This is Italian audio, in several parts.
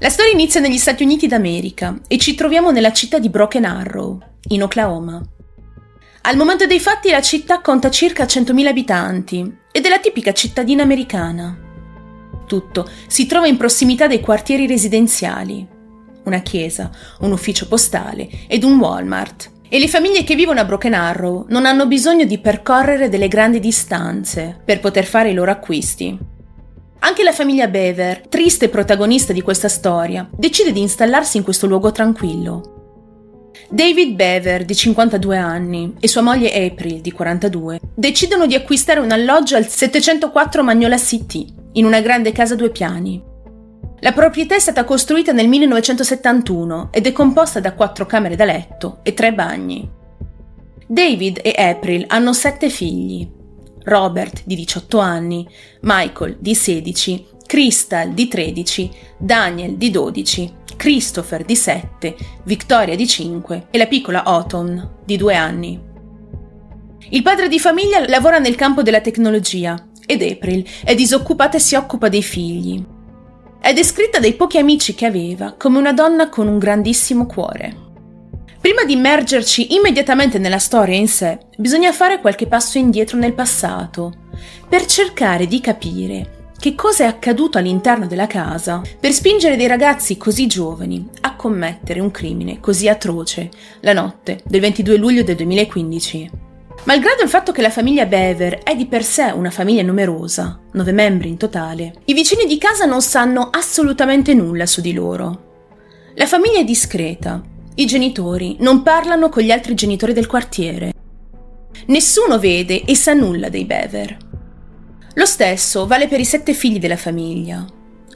La storia inizia negli Stati Uniti d'America e ci troviamo nella città di Broken Arrow, in Oklahoma. Al momento dei fatti la città conta circa 100.000 abitanti ed è la tipica cittadina americana. Tutto si trova in prossimità dei quartieri residenziali, una chiesa, un ufficio postale ed un Walmart. E le famiglie che vivono a Broken Arrow non hanno bisogno di percorrere delle grandi distanze per poter fare i loro acquisti. Anche la famiglia Bever, triste protagonista di questa storia, decide di installarsi in questo luogo tranquillo. David Bever, di 52 anni, e sua moglie April, di 42, decidono di acquistare un alloggio al 704 Magnola City, in una grande casa a due piani. La proprietà è stata costruita nel 1971 ed è composta da quattro camere da letto e tre bagni. David e April hanno sette figli. Robert, di 18 anni, Michael, di 16, Crystal, di 13, Daniel, di 12, Christopher, di 7, Victoria, di 5 e la piccola Autumn, di 2 anni. Il padre di famiglia lavora nel campo della tecnologia ed April è disoccupata e si occupa dei figli. È descritta dai pochi amici che aveva come una donna con un grandissimo cuore. Prima di immergerci immediatamente nella storia in sé, bisogna fare qualche passo indietro nel passato, per cercare di capire che cosa è accaduto all'interno della casa per spingere dei ragazzi così giovani a commettere un crimine così atroce la notte del 22 luglio del 2015. Malgrado il fatto che la famiglia Bever è di per sé una famiglia numerosa, nove membri in totale, i vicini di casa non sanno assolutamente nulla su di loro. La famiglia è discreta, i genitori non parlano con gli altri genitori del quartiere. Nessuno vede e sa nulla dei Bever. Lo stesso vale per i sette figli della famiglia.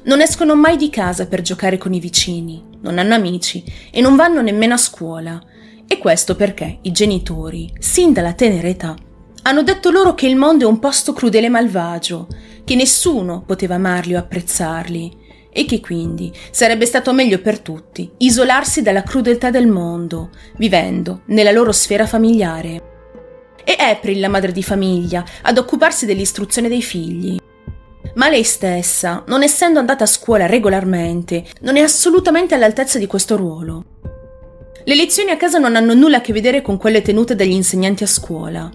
Non escono mai di casa per giocare con i vicini, non hanno amici e non vanno nemmeno a scuola e questo perché i genitori, sin dalla tenera età, hanno detto loro che il mondo è un posto crudele e malvagio, che nessuno poteva amarli o apprezzarli e che quindi sarebbe stato meglio per tutti isolarsi dalla crudeltà del mondo, vivendo nella loro sfera familiare. E April, la madre di famiglia, ad occuparsi dell'istruzione dei figli. Ma lei stessa, non essendo andata a scuola regolarmente, non è assolutamente all'altezza di questo ruolo. Le lezioni a casa non hanno nulla a che vedere con quelle tenute dagli insegnanti a scuola.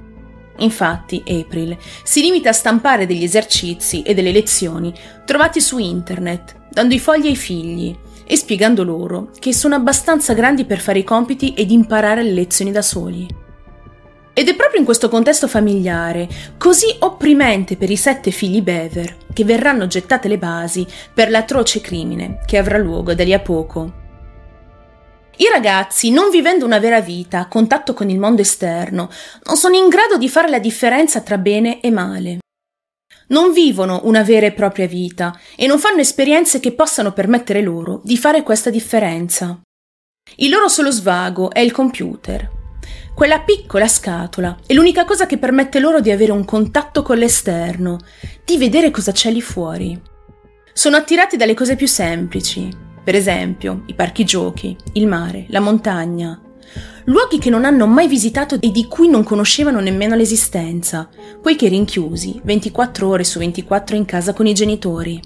Infatti, April si limita a stampare degli esercizi e delle lezioni trovati su internet, dando i fogli ai figli e spiegando loro che sono abbastanza grandi per fare i compiti ed imparare le lezioni da soli. Ed è proprio in questo contesto familiare, così opprimente per i sette figli Bever, che verranno gettate le basi per l'atroce crimine che avrà luogo da lì a poco. I ragazzi, non vivendo una vera vita, a contatto con il mondo esterno, non sono in grado di fare la differenza tra bene e male. Non vivono una vera e propria vita e non fanno esperienze che possano permettere loro di fare questa differenza. Il loro solo svago è il computer. Quella piccola scatola è l'unica cosa che permette loro di avere un contatto con l'esterno, di vedere cosa c'è lì fuori. Sono attirati dalle cose più semplici, per esempio, i parchi giochi, il mare, la montagna. Luoghi che non hanno mai visitato e di cui non conoscevano nemmeno l'esistenza, poiché rinchiusi 24 ore su 24 in casa con i genitori.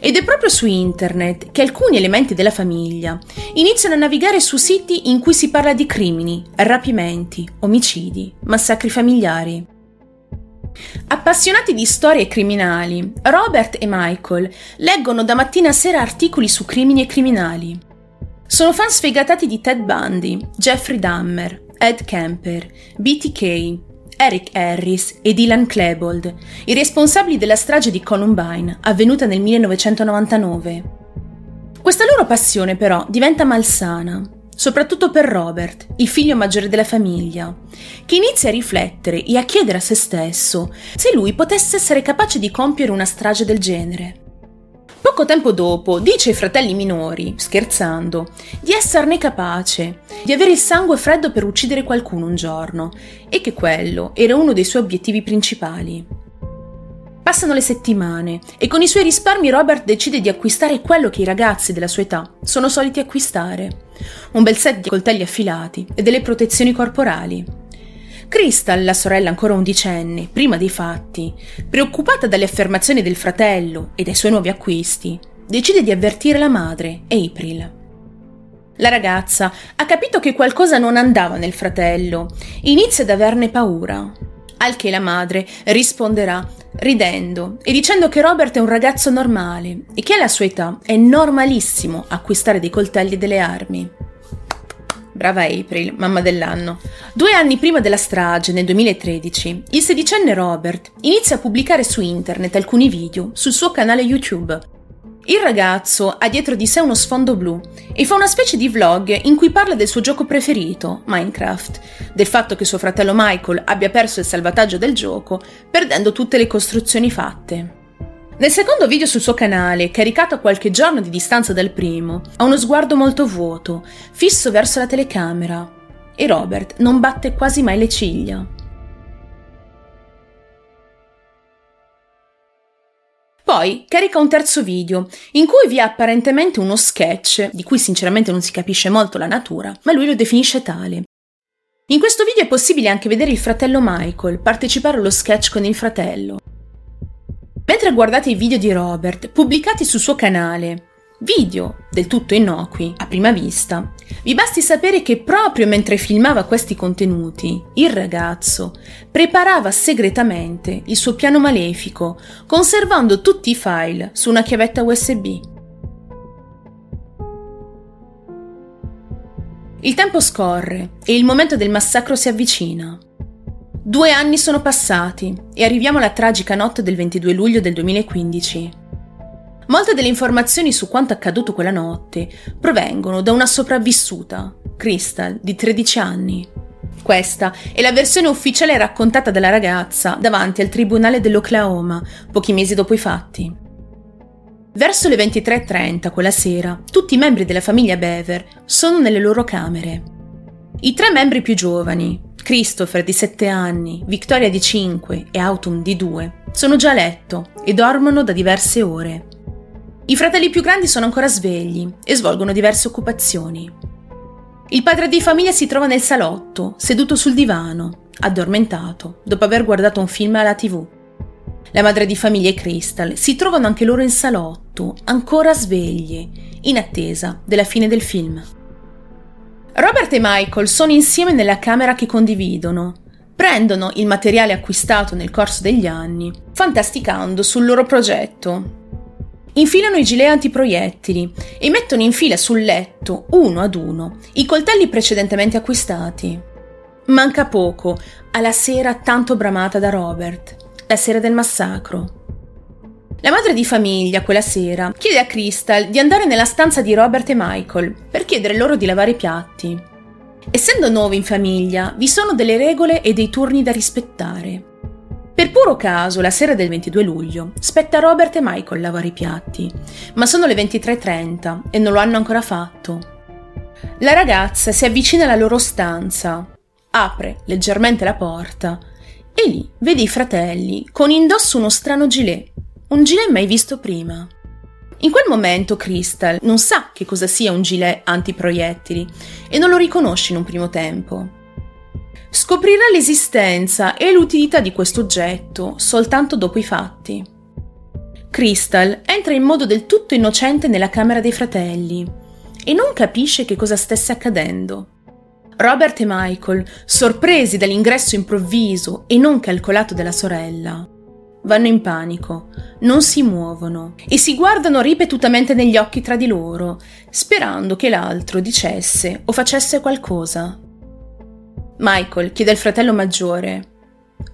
Ed è proprio su internet che alcuni elementi della famiglia iniziano a navigare su siti in cui si parla di crimini, rapimenti, omicidi, massacri familiari. Appassionati di storie criminali, Robert e Michael leggono da mattina a sera articoli su crimini e criminali. Sono fan sfegatati di Ted Bundy, Jeffrey Dahmer, Ed Kemper, BTK, Eric Harris e Dylan Klebold, i responsabili della strage di Columbine avvenuta nel 1999. Questa loro passione però diventa malsana soprattutto per Robert, il figlio maggiore della famiglia, che inizia a riflettere e a chiedere a se stesso se lui potesse essere capace di compiere una strage del genere. Poco tempo dopo dice ai fratelli minori, scherzando, di esserne capace, di avere il sangue freddo per uccidere qualcuno un giorno e che quello era uno dei suoi obiettivi principali. Passano le settimane e con i suoi risparmi Robert decide di acquistare quello che i ragazzi della sua età sono soliti acquistare, un bel set di coltelli affilati e delle protezioni corporali. Crystal, la sorella ancora undicenne, prima dei fatti, preoccupata dalle affermazioni del fratello e dai suoi nuovi acquisti, decide di avvertire la madre, April. La ragazza ha capito che qualcosa non andava nel fratello, inizia ad averne paura. Al che la madre risponderà ridendo e dicendo che Robert è un ragazzo normale e che alla sua età è normalissimo acquistare dei coltelli e delle armi. Brava April, mamma dell'anno. Due anni prima della strage, nel 2013, il sedicenne Robert inizia a pubblicare su internet alcuni video sul suo canale YouTube il ragazzo ha dietro di sé uno sfondo blu e fa una specie di vlog in cui parla del suo gioco preferito, Minecraft, del fatto che suo fratello Michael abbia perso il salvataggio del gioco perdendo tutte le costruzioni fatte. Nel secondo video sul suo canale, caricato a qualche giorno di distanza dal primo, ha uno sguardo molto vuoto, fisso verso la telecamera, e Robert non batte quasi mai le ciglia. Poi carica un terzo video, in cui vi è apparentemente uno sketch, di cui sinceramente non si capisce molto la natura, ma lui lo definisce tale. In questo video è possibile anche vedere il fratello Michael partecipare allo sketch con il fratello. Mentre guardate i video di Robert pubblicati sul suo canale, video del tutto innocui a prima vista, vi basti sapere che proprio mentre filmava questi contenuti, il ragazzo preparava segretamente il suo piano malefico, conservando tutti i file su una chiavetta USB. Il tempo scorre e il momento del massacro si avvicina. Due anni sono passati e arriviamo alla tragica notte del 22 luglio del 2015. Molte delle informazioni su quanto accaduto quella notte provengono da una sopravvissuta, Crystal, di 13 anni. Questa è la versione ufficiale raccontata dalla ragazza davanti al tribunale dell'Oklahoma, pochi mesi dopo i fatti. Verso le 23.30 quella sera, tutti i membri della famiglia Bever sono nelle loro camere. I tre membri più giovani, Christopher di 7 anni, Victoria di 5 e Autumn di 2, sono già a letto e dormono da diverse ore. I fratelli più grandi sono ancora svegli e svolgono diverse occupazioni. Il padre di famiglia si trova nel salotto, seduto sul divano, addormentato, dopo aver guardato un film alla tv. La madre di famiglia e Crystal si trovano anche loro in salotto, ancora sveglie, in attesa della fine del film. Robert e Michael sono insieme nella camera che condividono. Prendono il materiale acquistato nel corso degli anni, fantasticando sul loro progetto, Infilano i gilet antiproiettili e mettono in fila sul letto, uno ad uno, i coltelli precedentemente acquistati. Manca poco alla sera tanto bramata da Robert, la sera del massacro. La madre di famiglia, quella sera, chiede a Crystal di andare nella stanza di Robert e Michael per chiedere loro di lavare i piatti. Essendo nuovi in famiglia, vi sono delle regole e dei turni da rispettare. Per puro caso, la sera del 22 luglio, spetta a Robert e Michael lavare i piatti, ma sono le 23.30 e non lo hanno ancora fatto. La ragazza si avvicina alla loro stanza, apre leggermente la porta e lì vede i fratelli con indosso uno strano gilet, un gilet mai visto prima. In quel momento Crystal non sa che cosa sia un gilet antiproiettili e non lo riconosce in un primo tempo. Scoprirà l'esistenza e l'utilità di questo oggetto soltanto dopo i fatti. Crystal entra in modo del tutto innocente nella camera dei fratelli e non capisce che cosa stesse accadendo. Robert e Michael, sorpresi dall'ingresso improvviso e non calcolato della sorella, vanno in panico, non si muovono e si guardano ripetutamente negli occhi tra di loro, sperando che l'altro dicesse o facesse qualcosa. Michael chiede al fratello maggiore: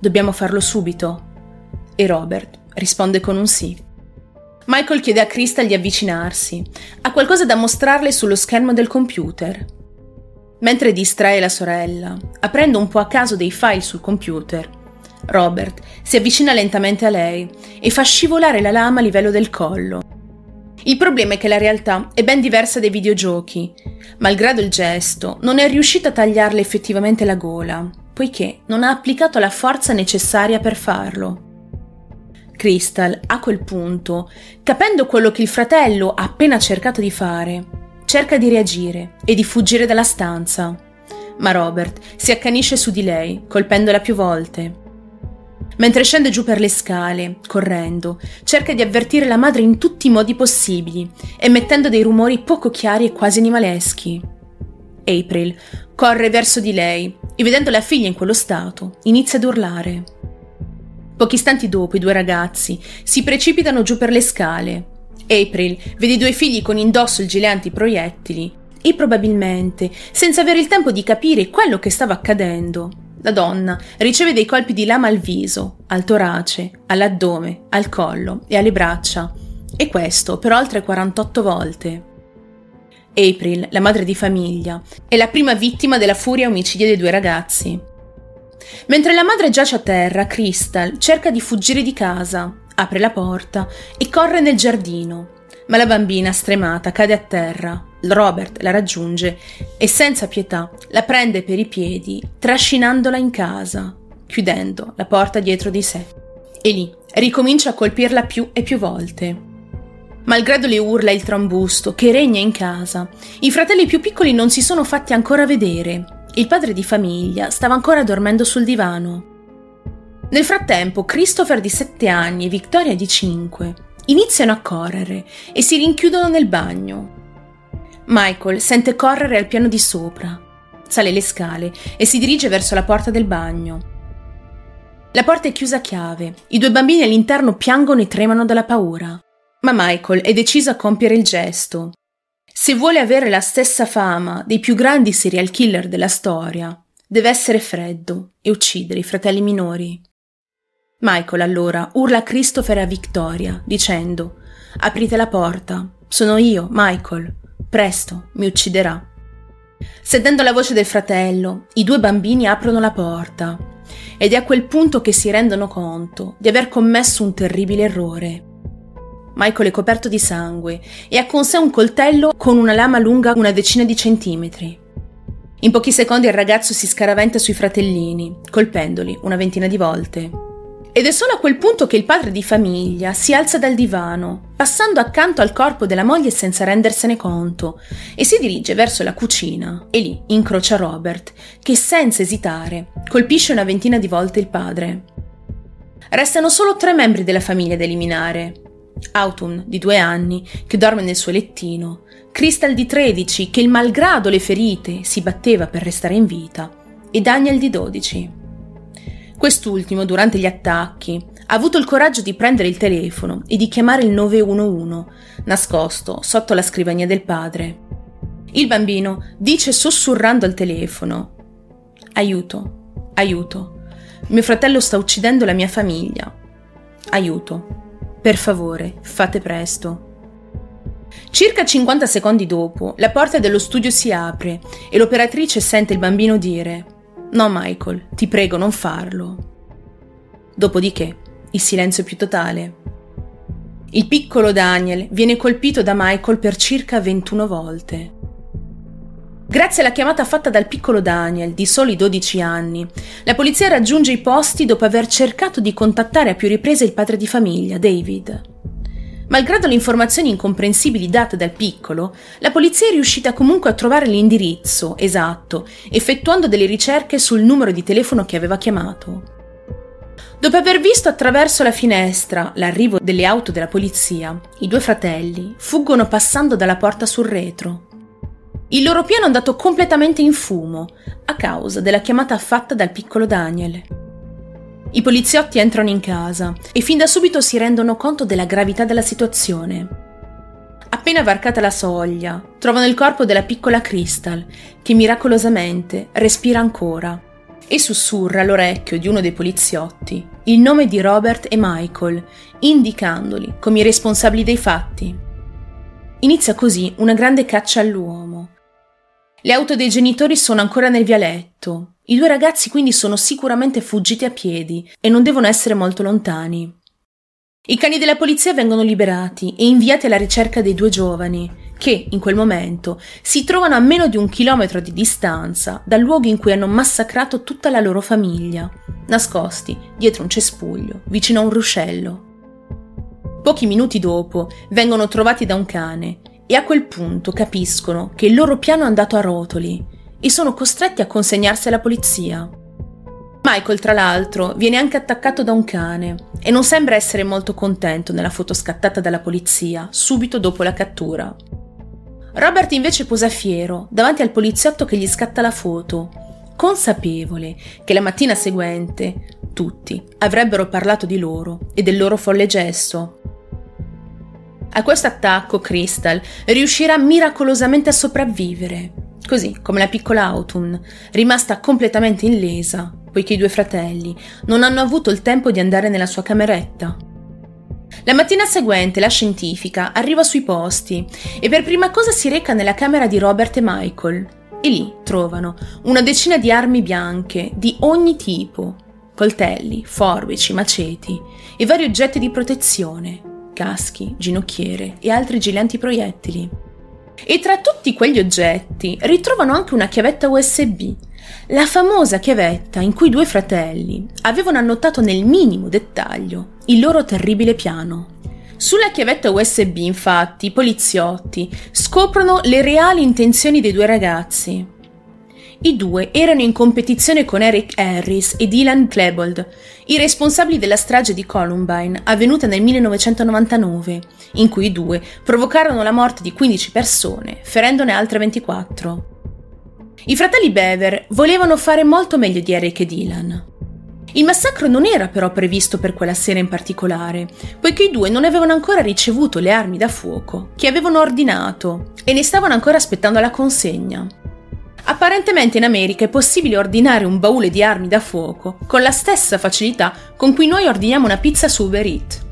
Dobbiamo farlo subito? E Robert risponde con un sì. Michael chiede a Crystal di avvicinarsi, ha qualcosa da mostrarle sullo schermo del computer. Mentre distrae la sorella, aprendo un po' a caso dei file sul computer, Robert si avvicina lentamente a lei e fa scivolare la lama a livello del collo. Il problema è che la realtà è ben diversa dai videogiochi. Malgrado il gesto, non è riuscito a tagliarle effettivamente la gola, poiché non ha applicato la forza necessaria per farlo. Crystal, a quel punto, capendo quello che il fratello ha appena cercato di fare, cerca di reagire e di fuggire dalla stanza. Ma Robert si accanisce su di lei, colpendola più volte. Mentre scende giù per le scale, correndo, cerca di avvertire la madre in tutti i modi possibili, emettendo dei rumori poco chiari e quasi animaleschi. April corre verso di lei e vedendo la figlia in quello stato, inizia ad urlare. Pochi istanti dopo i due ragazzi si precipitano giù per le scale. April vede i due figli con indosso il gilet antiproiettili e probabilmente, senza avere il tempo di capire quello che stava accadendo, la donna riceve dei colpi di lama al viso, al torace, all'addome, al collo e alle braccia, e questo per oltre 48 volte. April, la madre di famiglia, è la prima vittima della furia omicidia dei due ragazzi. Mentre la madre giace a terra, Crystal cerca di fuggire di casa, apre la porta e corre nel giardino, ma la bambina, stremata, cade a terra, Robert la raggiunge e senza pietà la prende per i piedi, trascinandola in casa, chiudendo la porta dietro di sé. E lì ricomincia a colpirla più e più volte. Malgrado le urla e il trambusto che regna in casa, i fratelli più piccoli non si sono fatti ancora vedere. Il padre di famiglia stava ancora dormendo sul divano. Nel frattempo, Christopher di 7 anni e Victoria di 5 iniziano a correre e si rinchiudono nel bagno, Michael sente correre al piano di sopra, sale le scale e si dirige verso la porta del bagno. La porta è chiusa a chiave, i due bambini all'interno piangono e tremano dalla paura. Ma Michael è deciso a compiere il gesto. Se vuole avere la stessa fama dei più grandi serial killer della storia, deve essere freddo e uccidere i fratelli minori. Michael allora urla a Christopher e a Victoria, dicendo Aprite la porta, sono io, Michael. Presto mi ucciderà. Sentendo la voce del fratello, i due bambini aprono la porta ed è a quel punto che si rendono conto di aver commesso un terribile errore. Michael è coperto di sangue e ha con sé un coltello con una lama lunga una decina di centimetri. In pochi secondi il ragazzo si scaraventa sui fratellini, colpendoli una ventina di volte. Ed è solo a quel punto che il padre di famiglia si alza dal divano, passando accanto al corpo della moglie senza rendersene conto, e si dirige verso la cucina e lì incrocia Robert, che senza esitare colpisce una ventina di volte il padre. Restano solo tre membri della famiglia da eliminare. Autumn, di due anni, che dorme nel suo lettino, Crystal di 13, che malgrado le ferite si batteva per restare in vita, e Daniel di 12. Quest'ultimo, durante gli attacchi, ha avuto il coraggio di prendere il telefono e di chiamare il 911, nascosto sotto la scrivania del padre. Il bambino dice sussurrando al telefono: Aiuto, aiuto, mio fratello sta uccidendo la mia famiglia. Aiuto, per favore, fate presto. Circa 50 secondi dopo, la porta dello studio si apre e l'operatrice sente il bambino dire No, Michael, ti prego, non farlo. Dopodiché, il silenzio più totale. Il piccolo Daniel viene colpito da Michael per circa 21 volte. Grazie alla chiamata fatta dal piccolo Daniel, di soli 12 anni, la polizia raggiunge i posti dopo aver cercato di contattare a più riprese il padre di famiglia, David. Malgrado le informazioni incomprensibili date dal piccolo, la polizia è riuscita comunque a trovare l'indirizzo esatto, effettuando delle ricerche sul numero di telefono che aveva chiamato. Dopo aver visto attraverso la finestra l'arrivo delle auto della polizia, i due fratelli fuggono passando dalla porta sul retro. Il loro piano è andato completamente in fumo a causa della chiamata fatta dal piccolo Daniel. I poliziotti entrano in casa e fin da subito si rendono conto della gravità della situazione. Appena varcata la soglia, trovano il corpo della piccola Crystal, che miracolosamente respira ancora, e sussurra all'orecchio di uno dei poliziotti il nome di Robert e Michael, indicandoli come i responsabili dei fatti. Inizia così una grande caccia all'uomo. Le auto dei genitori sono ancora nel vialetto i due ragazzi quindi sono sicuramente fuggiti a piedi e non devono essere molto lontani. I cani della polizia vengono liberati e inviati alla ricerca dei due giovani, che, in quel momento, si trovano a meno di un chilometro di distanza dal luogo in cui hanno massacrato tutta la loro famiglia, nascosti dietro un cespuglio, vicino a un ruscello. Pochi minuti dopo vengono trovati da un cane e a quel punto capiscono che il loro piano è andato a rotoli e sono costretti a consegnarsi alla polizia. Michael, tra l'altro, viene anche attaccato da un cane e non sembra essere molto contento nella foto scattata dalla polizia subito dopo la cattura. Robert invece posa fiero davanti al poliziotto che gli scatta la foto, consapevole che la mattina seguente tutti avrebbero parlato di loro e del loro folle gesto. A questo attacco Crystal riuscirà miracolosamente a sopravvivere, così come la piccola Autumn, rimasta completamente illesa, poiché i due fratelli non hanno avuto il tempo di andare nella sua cameretta. La mattina seguente la scientifica arriva sui posti e per prima cosa si reca nella camera di Robert e Michael. E lì trovano una decina di armi bianche di ogni tipo, coltelli, forbici, maceti e vari oggetti di protezione, caschi, ginocchiere e altri giganti proiettili. E tra tutti quegli oggetti ritrovano anche una chiavetta USB, la famosa chiavetta in cui i due fratelli avevano annotato nel minimo dettaglio il loro terribile piano. Sulla chiavetta USB, infatti, i poliziotti scoprono le reali intenzioni dei due ragazzi. I due erano in competizione con Eric Harris e Dylan Klebold, i responsabili della strage di Columbine avvenuta nel 1999, in cui i due provocarono la morte di 15 persone, ferendone altre 24. I fratelli Bever volevano fare molto meglio di Eric e Dylan. Il massacro non era però previsto per quella sera in particolare, poiché i due non avevano ancora ricevuto le armi da fuoco che avevano ordinato e ne stavano ancora aspettando la consegna. Apparentemente in America è possibile ordinare un baule di armi da fuoco con la stessa facilità con cui noi ordiniamo una pizza su Uber Eats.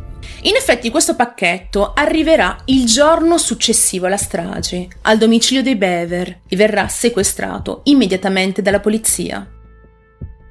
In effetti questo pacchetto arriverà il giorno successivo alla strage, al domicilio dei Bever, e verrà sequestrato immediatamente dalla polizia.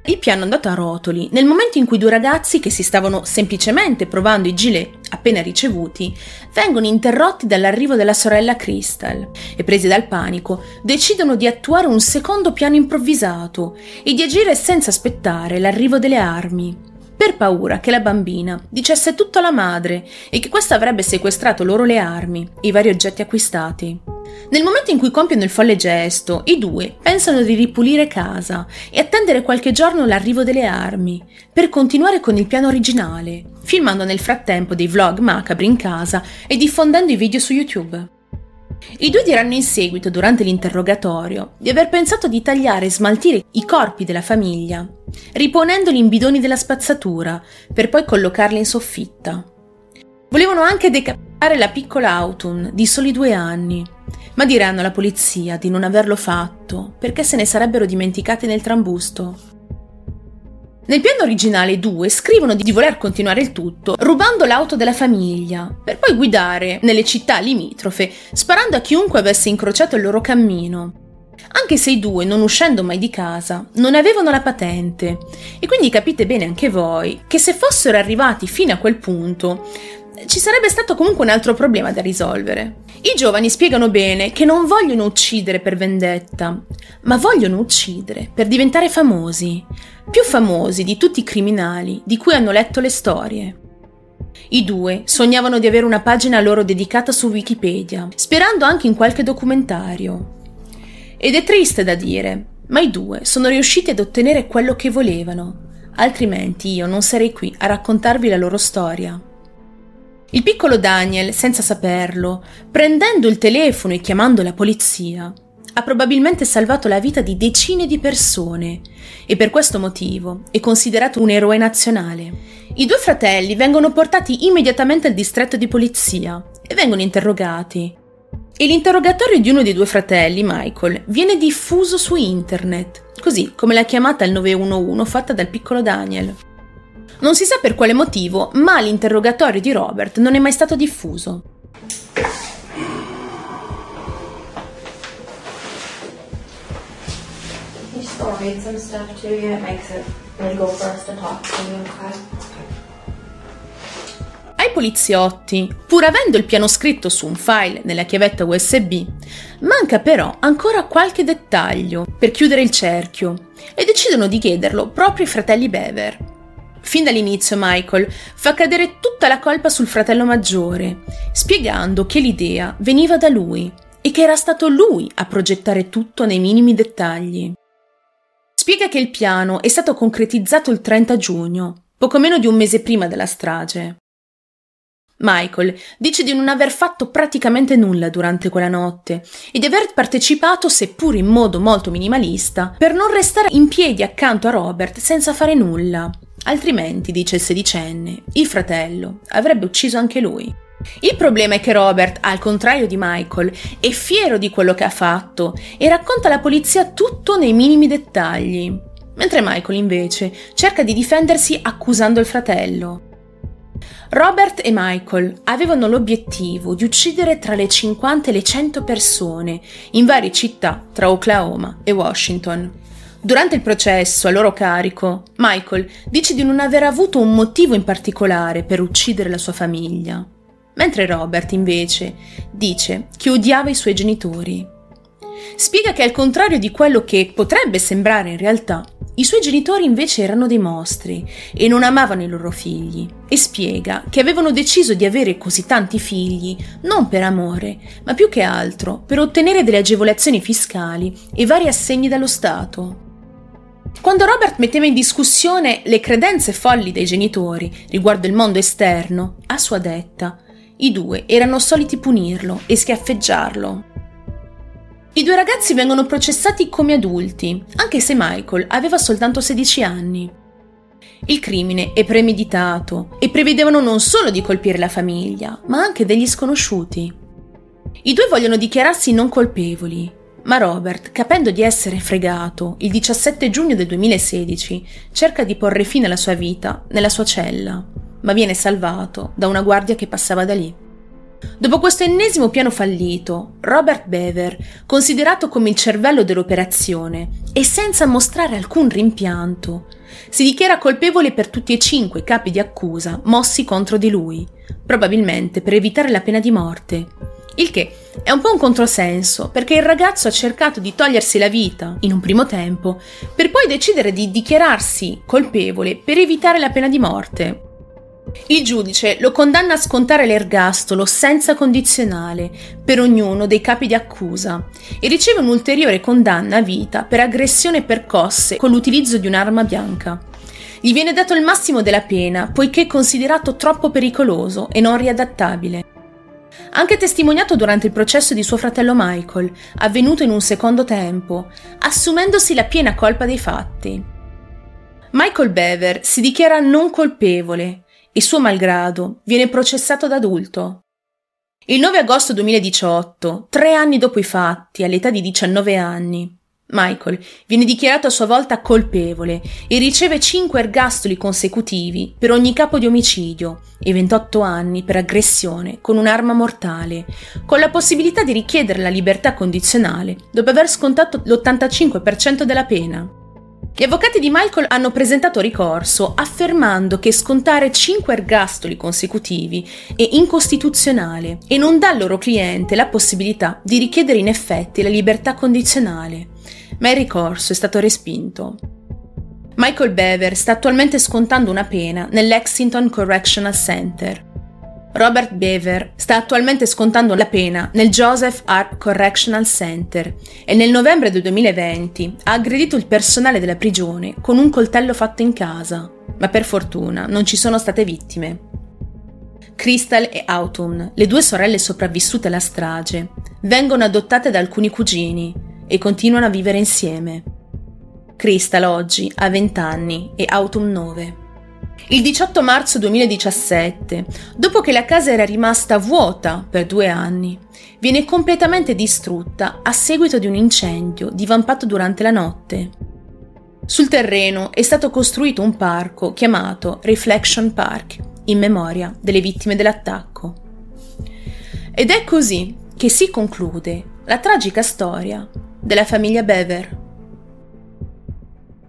Il piano è andato a rotoli nel momento in cui due ragazzi che si stavano semplicemente provando i gilet appena ricevuti vengono interrotti dall'arrivo della sorella Crystal e presi dal panico decidono di attuare un secondo piano improvvisato e di agire senza aspettare l'arrivo delle armi per paura che la bambina dicesse tutto alla madre e che questa avrebbe sequestrato loro le armi e i vari oggetti acquistati. Nel momento in cui compiono il folle gesto, i due pensano di ripulire casa e attendere qualche giorno l'arrivo delle armi, per continuare con il piano originale, filmando nel frattempo dei vlog macabri in casa e diffondendo i video su YouTube. I due diranno in seguito, durante l'interrogatorio, di aver pensato di tagliare e smaltire i corpi della famiglia, riponendoli in bidoni della spazzatura, per poi collocarli in soffitta. Volevano anche decapitare la piccola Autumn, di soli due anni, ma diranno alla polizia di non averlo fatto perché se ne sarebbero dimenticati nel trambusto. Nel piano originale i due scrivono di voler continuare il tutto rubando l'auto della famiglia, per poi guidare nelle città limitrofe, sparando a chiunque avesse incrociato il loro cammino. Anche se i due, non uscendo mai di casa, non avevano la patente. E quindi capite bene anche voi che se fossero arrivati fino a quel punto, ci sarebbe stato comunque un altro problema da risolvere. I giovani spiegano bene che non vogliono uccidere per vendetta, ma vogliono uccidere per diventare famosi, più famosi di tutti i criminali di cui hanno letto le storie. I due sognavano di avere una pagina loro dedicata su Wikipedia, sperando anche in qualche documentario. Ed è triste da dire, ma i due sono riusciti ad ottenere quello che volevano, altrimenti io non sarei qui a raccontarvi la loro storia. Il piccolo Daniel, senza saperlo, prendendo il telefono e chiamando la polizia, ha probabilmente salvato la vita di decine di persone e per questo motivo è considerato un eroe nazionale. I due fratelli vengono portati immediatamente al distretto di polizia e vengono interrogati. E l'interrogatorio di uno dei due fratelli, Michael, viene diffuso su internet, così come la chiamata al 911 fatta dal piccolo Daniel. Non si sa per quale motivo, ma l'interrogatorio di Robert non è mai stato diffuso. Ai poliziotti, pur avendo il piano scritto su un file nella chiavetta USB, manca però ancora qualche dettaglio per chiudere il cerchio e decidono di chiederlo proprio ai fratelli Bever. Fin dall'inizio Michael fa cadere tutta la colpa sul fratello maggiore, spiegando che l'idea veniva da lui e che era stato lui a progettare tutto nei minimi dettagli. Spiega che il piano è stato concretizzato il 30 giugno, poco meno di un mese prima della strage. Michael dice di non aver fatto praticamente nulla durante quella notte e di aver partecipato, seppur in modo molto minimalista, per non restare in piedi accanto a Robert senza fare nulla. Altrimenti, dice il sedicenne, il fratello avrebbe ucciso anche lui. Il problema è che Robert, al contrario di Michael, è fiero di quello che ha fatto e racconta alla polizia tutto nei minimi dettagli, mentre Michael invece cerca di difendersi accusando il fratello. Robert e Michael avevano l'obiettivo di uccidere tra le 50 e le 100 persone in varie città tra Oklahoma e Washington. Durante il processo a loro carico, Michael dice di non aver avuto un motivo in particolare per uccidere la sua famiglia, mentre Robert invece dice che odiava i suoi genitori. Spiega che al contrario di quello che potrebbe sembrare in realtà, i suoi genitori invece erano dei mostri e non amavano i loro figli e spiega che avevano deciso di avere così tanti figli non per amore, ma più che altro per ottenere delle agevolazioni fiscali e vari assegni dallo Stato. Quando Robert metteva in discussione le credenze folli dei genitori riguardo il mondo esterno, a sua detta, i due erano soliti punirlo e schiaffeggiarlo. I due ragazzi vengono processati come adulti, anche se Michael aveva soltanto 16 anni. Il crimine è premeditato e prevedevano non solo di colpire la famiglia, ma anche degli sconosciuti. I due vogliono dichiararsi non colpevoli, ma Robert, capendo di essere fregato, il 17 giugno del 2016 cerca di porre fine alla sua vita nella sua cella, ma viene salvato da una guardia che passava da lì. Dopo questo ennesimo piano fallito, Robert Bever, considerato come il cervello dell'operazione e senza mostrare alcun rimpianto, si dichiara colpevole per tutti e cinque i capi di accusa mossi contro di lui, probabilmente per evitare la pena di morte. Il che è un po' un controsenso, perché il ragazzo ha cercato di togliersi la vita in un primo tempo, per poi decidere di dichiararsi colpevole per evitare la pena di morte. Il giudice lo condanna a scontare l'ergastolo senza condizionale per ognuno dei capi di accusa e riceve un'ulteriore condanna a vita per aggressione percosse con l'utilizzo di un'arma bianca. Gli viene dato il massimo della pena poiché è considerato troppo pericoloso e non riadattabile. Anche testimoniato durante il processo di suo fratello Michael, avvenuto in un secondo tempo, assumendosi la piena colpa dei fatti. Michael Bever si dichiara non colpevole e suo malgrado viene processato da adulto. Il 9 agosto 2018, tre anni dopo i fatti, all'età di 19 anni, Michael viene dichiarato a sua volta colpevole e riceve 5 ergastoli consecutivi per ogni capo di omicidio e 28 anni per aggressione con un'arma mortale, con la possibilità di richiedere la libertà condizionale dopo aver scontato l'85% della pena. Gli avvocati di Michael hanno presentato ricorso affermando che scontare 5 ergastoli consecutivi è incostituzionale e non dà al loro cliente la possibilità di richiedere in effetti la libertà condizionale, ma il ricorso è stato respinto. Michael Bever sta attualmente scontando una pena nell'Exington Correctional Center Robert Bever sta attualmente scontando la pena nel Joseph Hart Correctional Center e nel novembre del 2020 ha aggredito il personale della prigione con un coltello fatto in casa, ma per fortuna non ci sono state vittime. Crystal e Autumn, le due sorelle sopravvissute alla strage, vengono adottate da alcuni cugini e continuano a vivere insieme. Crystal oggi ha 20 anni e Autumn 9. Il 18 marzo 2017, dopo che la casa era rimasta vuota per due anni, viene completamente distrutta a seguito di un incendio divampato durante la notte. Sul terreno è stato costruito un parco chiamato Reflection Park, in memoria delle vittime dell'attacco. Ed è così che si conclude la tragica storia della famiglia Bever.